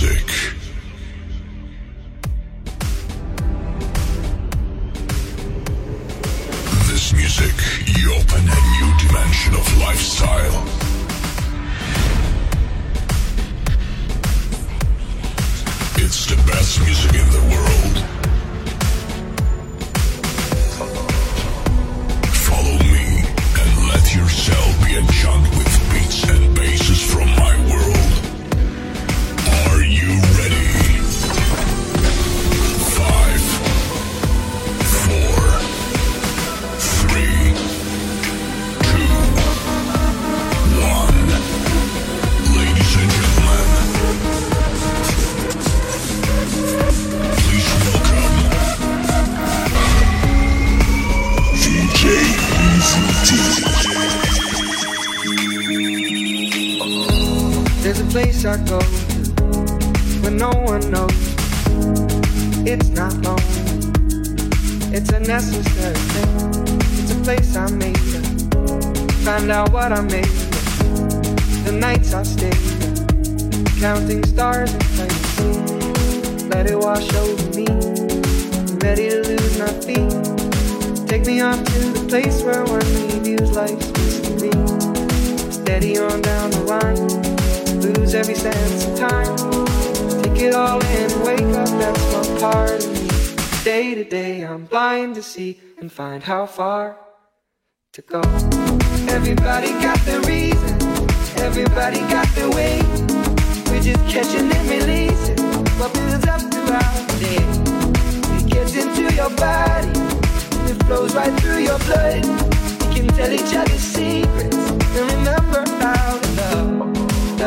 music. Place I go to when no one knows. It's not lonely. It's a necessary thing. It's a place I made up. Find out what I made of. The nights I stayed up, counting stars and planes. Let it wash over me. Ready to lose my feet. Take me off to the place where one reviews life's mystery. Steady on down the line lose every sense of time. Take it all in and wake up, that's one part of me. Day to day, I'm blind to see and find how far to go. Everybody got their reason, everybody got their way. We're just catching and releasing what builds up throughout the day. It gets into your body, it flows right through your blood. We can tell each other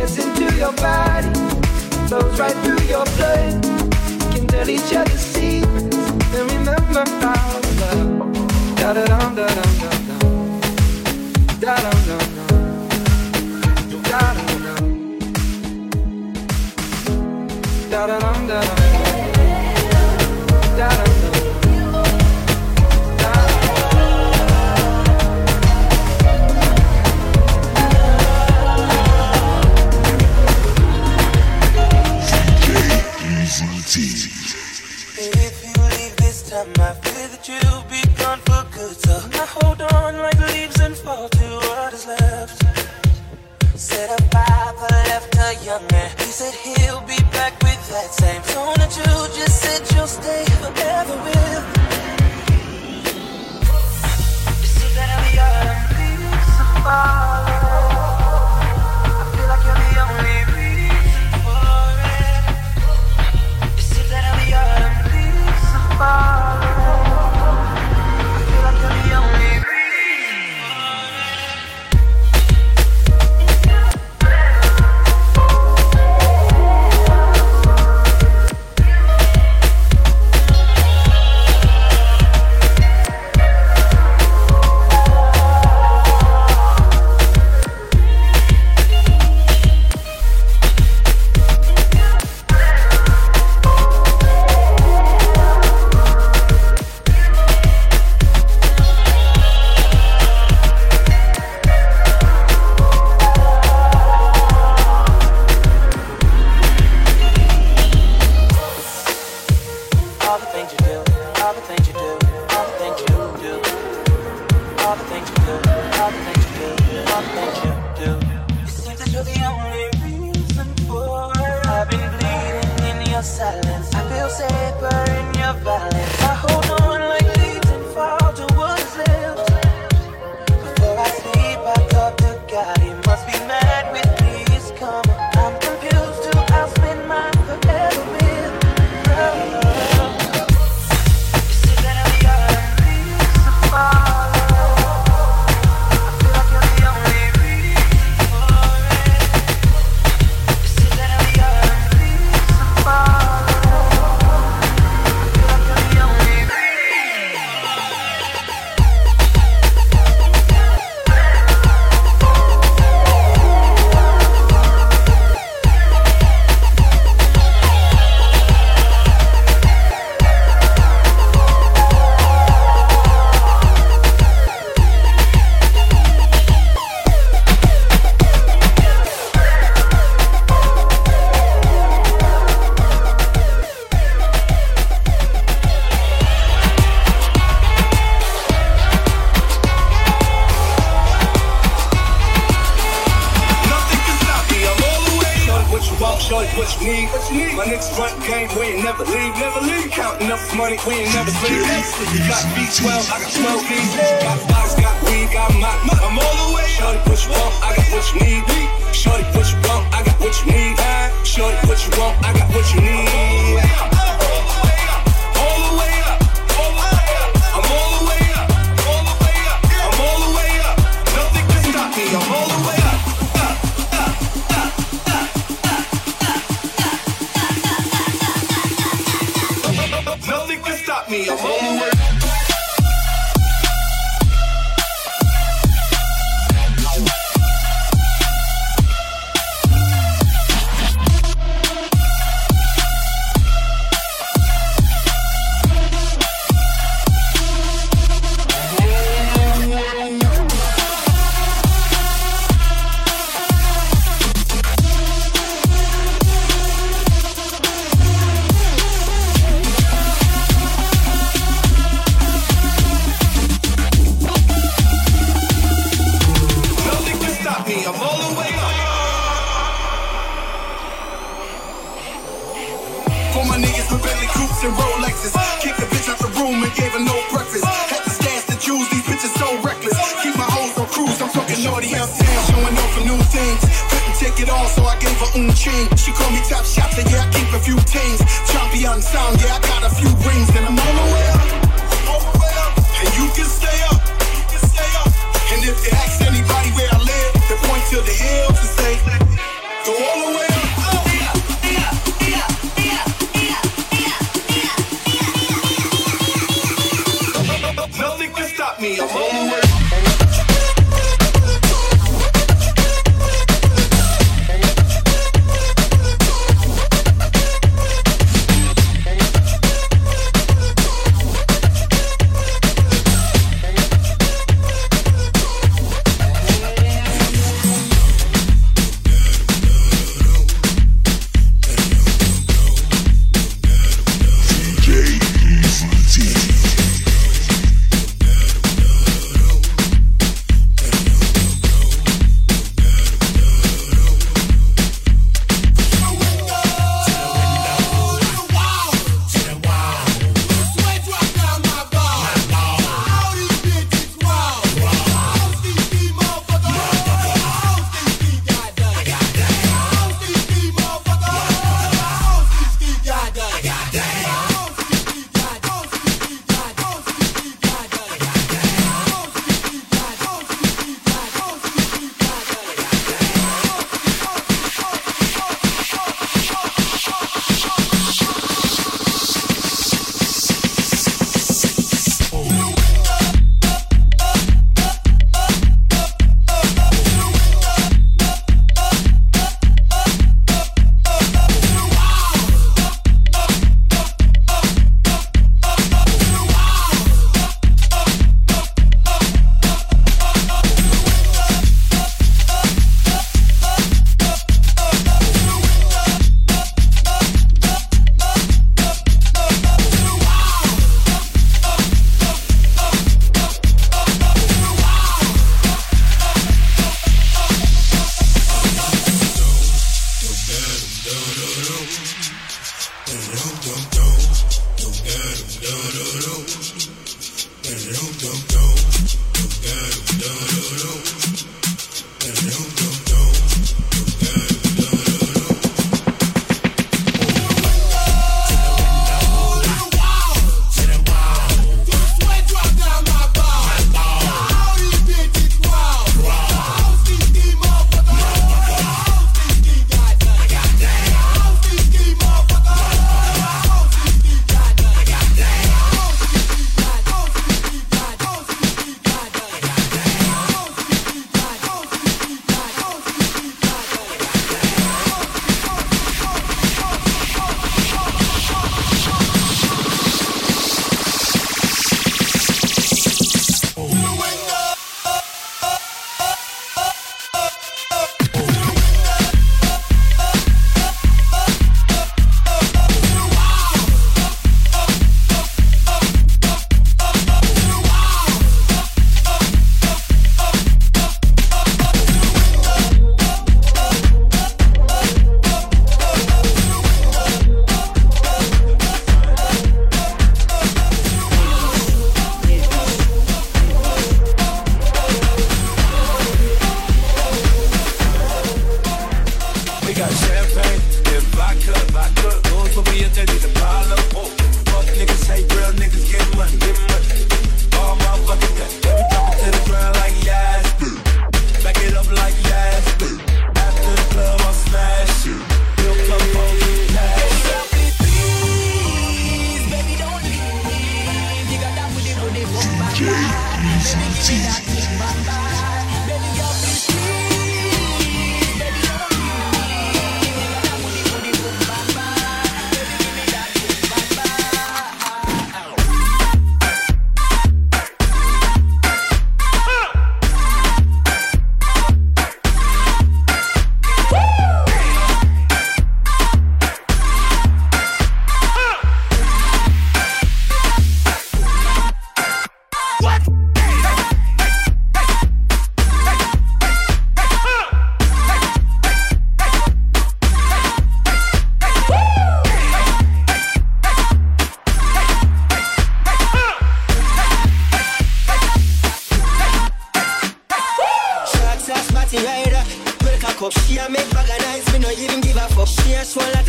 Gets into your body, flows right through your blood. We can tell each other secrets and remember how love. Da da dum da dum dum dum. Da dum dum dum. Da dum dum. Da da dum da dum. This I fear that you'll be gone for good. So I hold on like leaves and fall to what is left. Said a father left a young man. He said he'll be back with that same tone that you just said you'll stay forever with. You see that I'm the autumn leaves leaves intrigued. She call me top shot, so yeah, I keep a few teams. Champion sound, yeah, I got a few rings, and I'm on my way.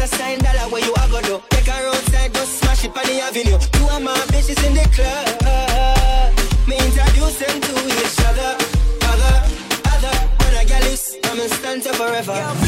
a sign dollar where you a go do. Take a roadside just smash it on the avenue. You and my bitches in the club. Me introduce them to each other. Other, other. When I get loose, I'ma stand up forever.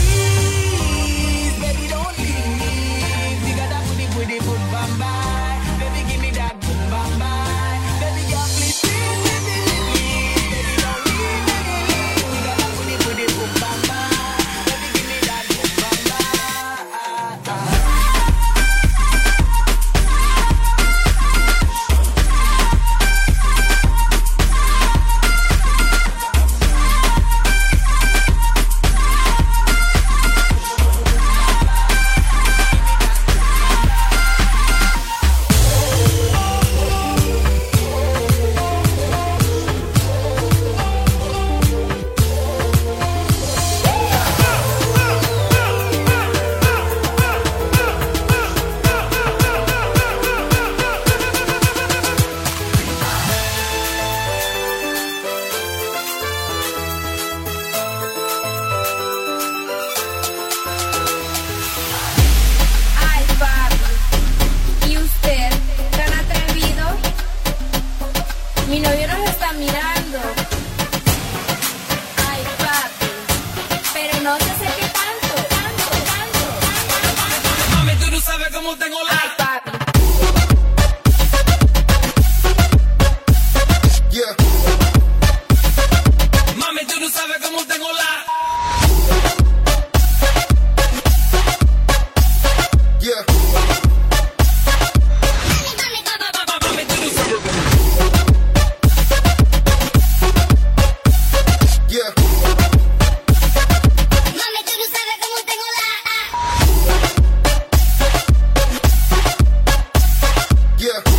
Yeah.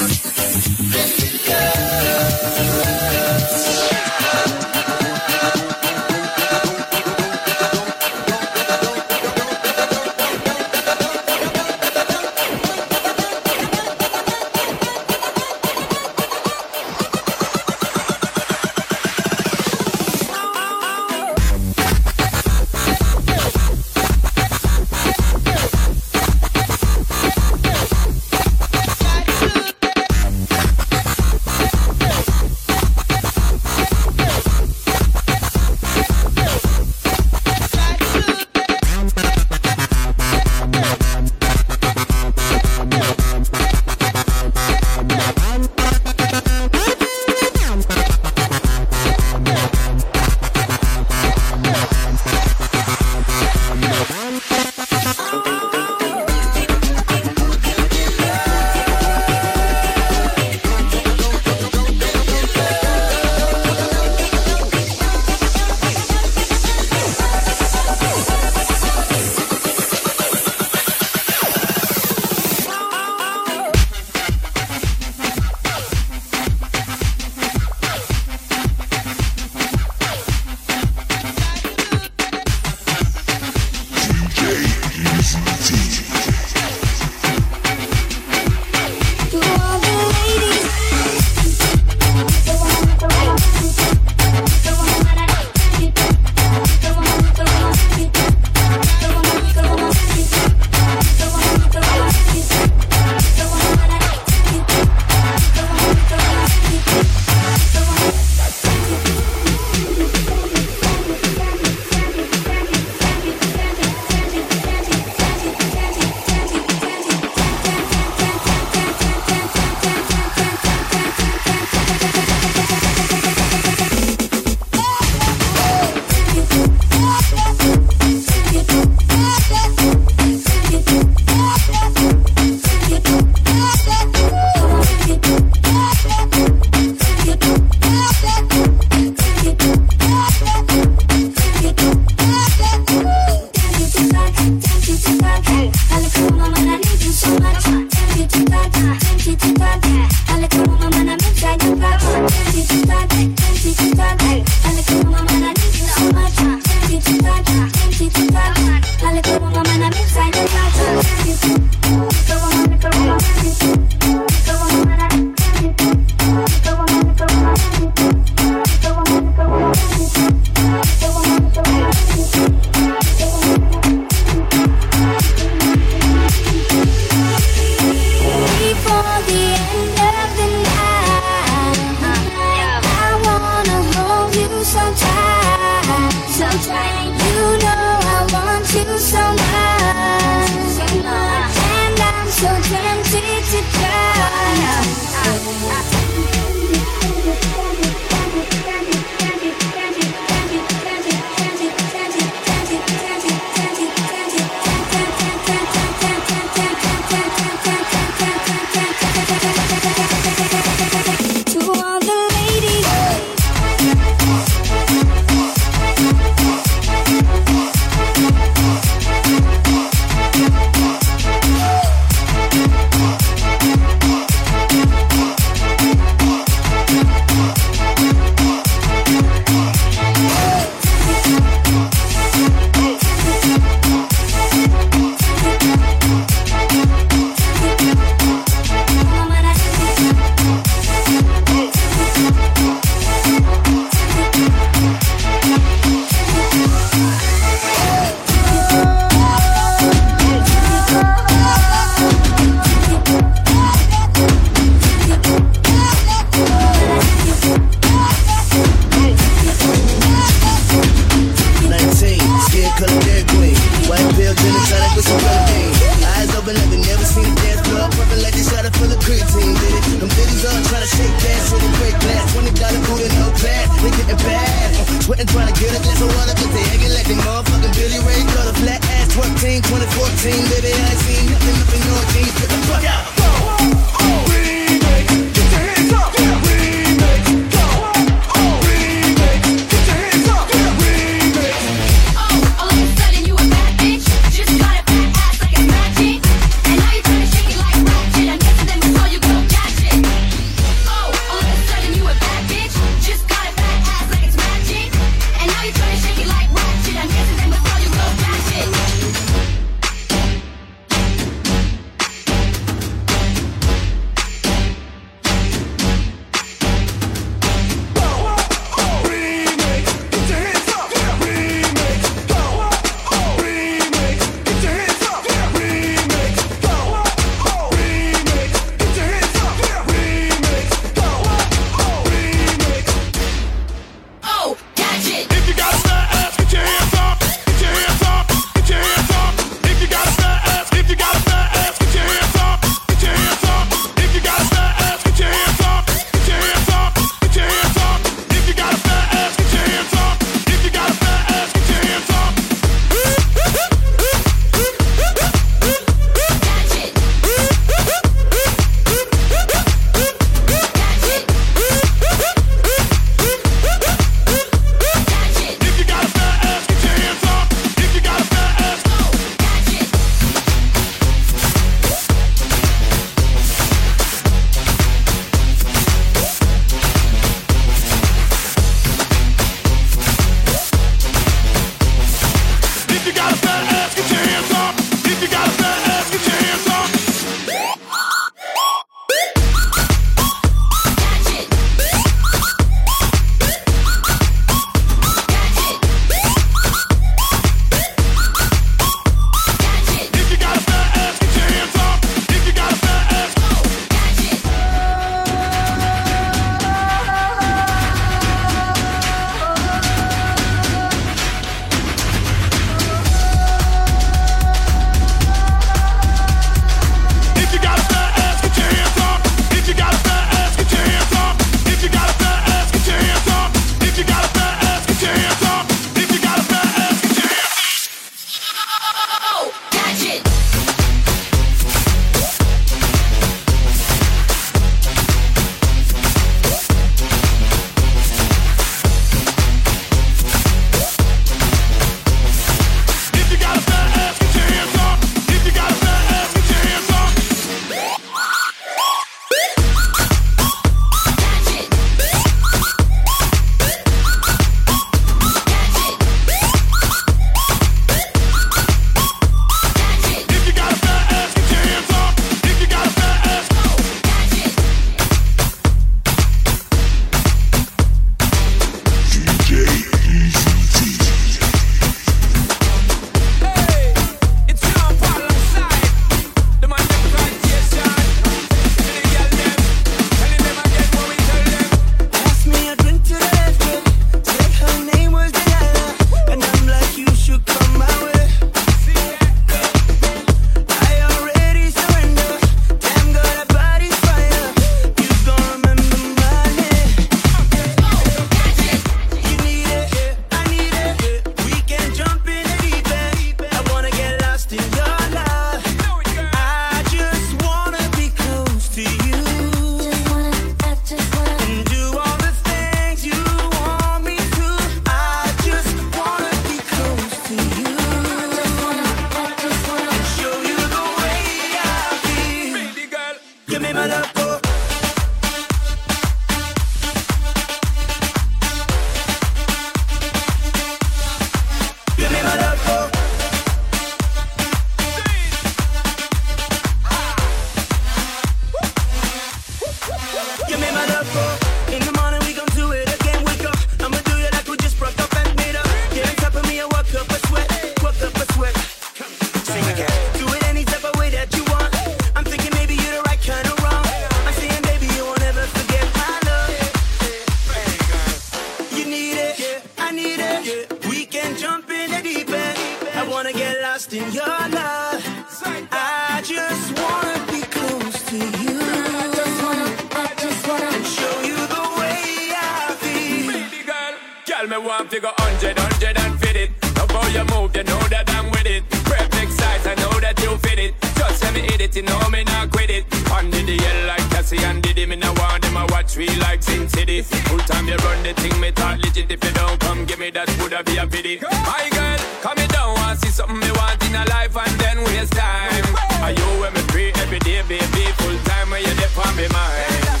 life and then waste time. Are you with me free every day, baby? Full time when you there for me, mind.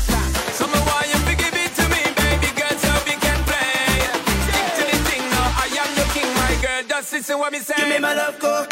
So me you it to me, baby girl, so we can play. Stick to the thing now, I am king, my girl. Just listen what me say. Give me my love, go.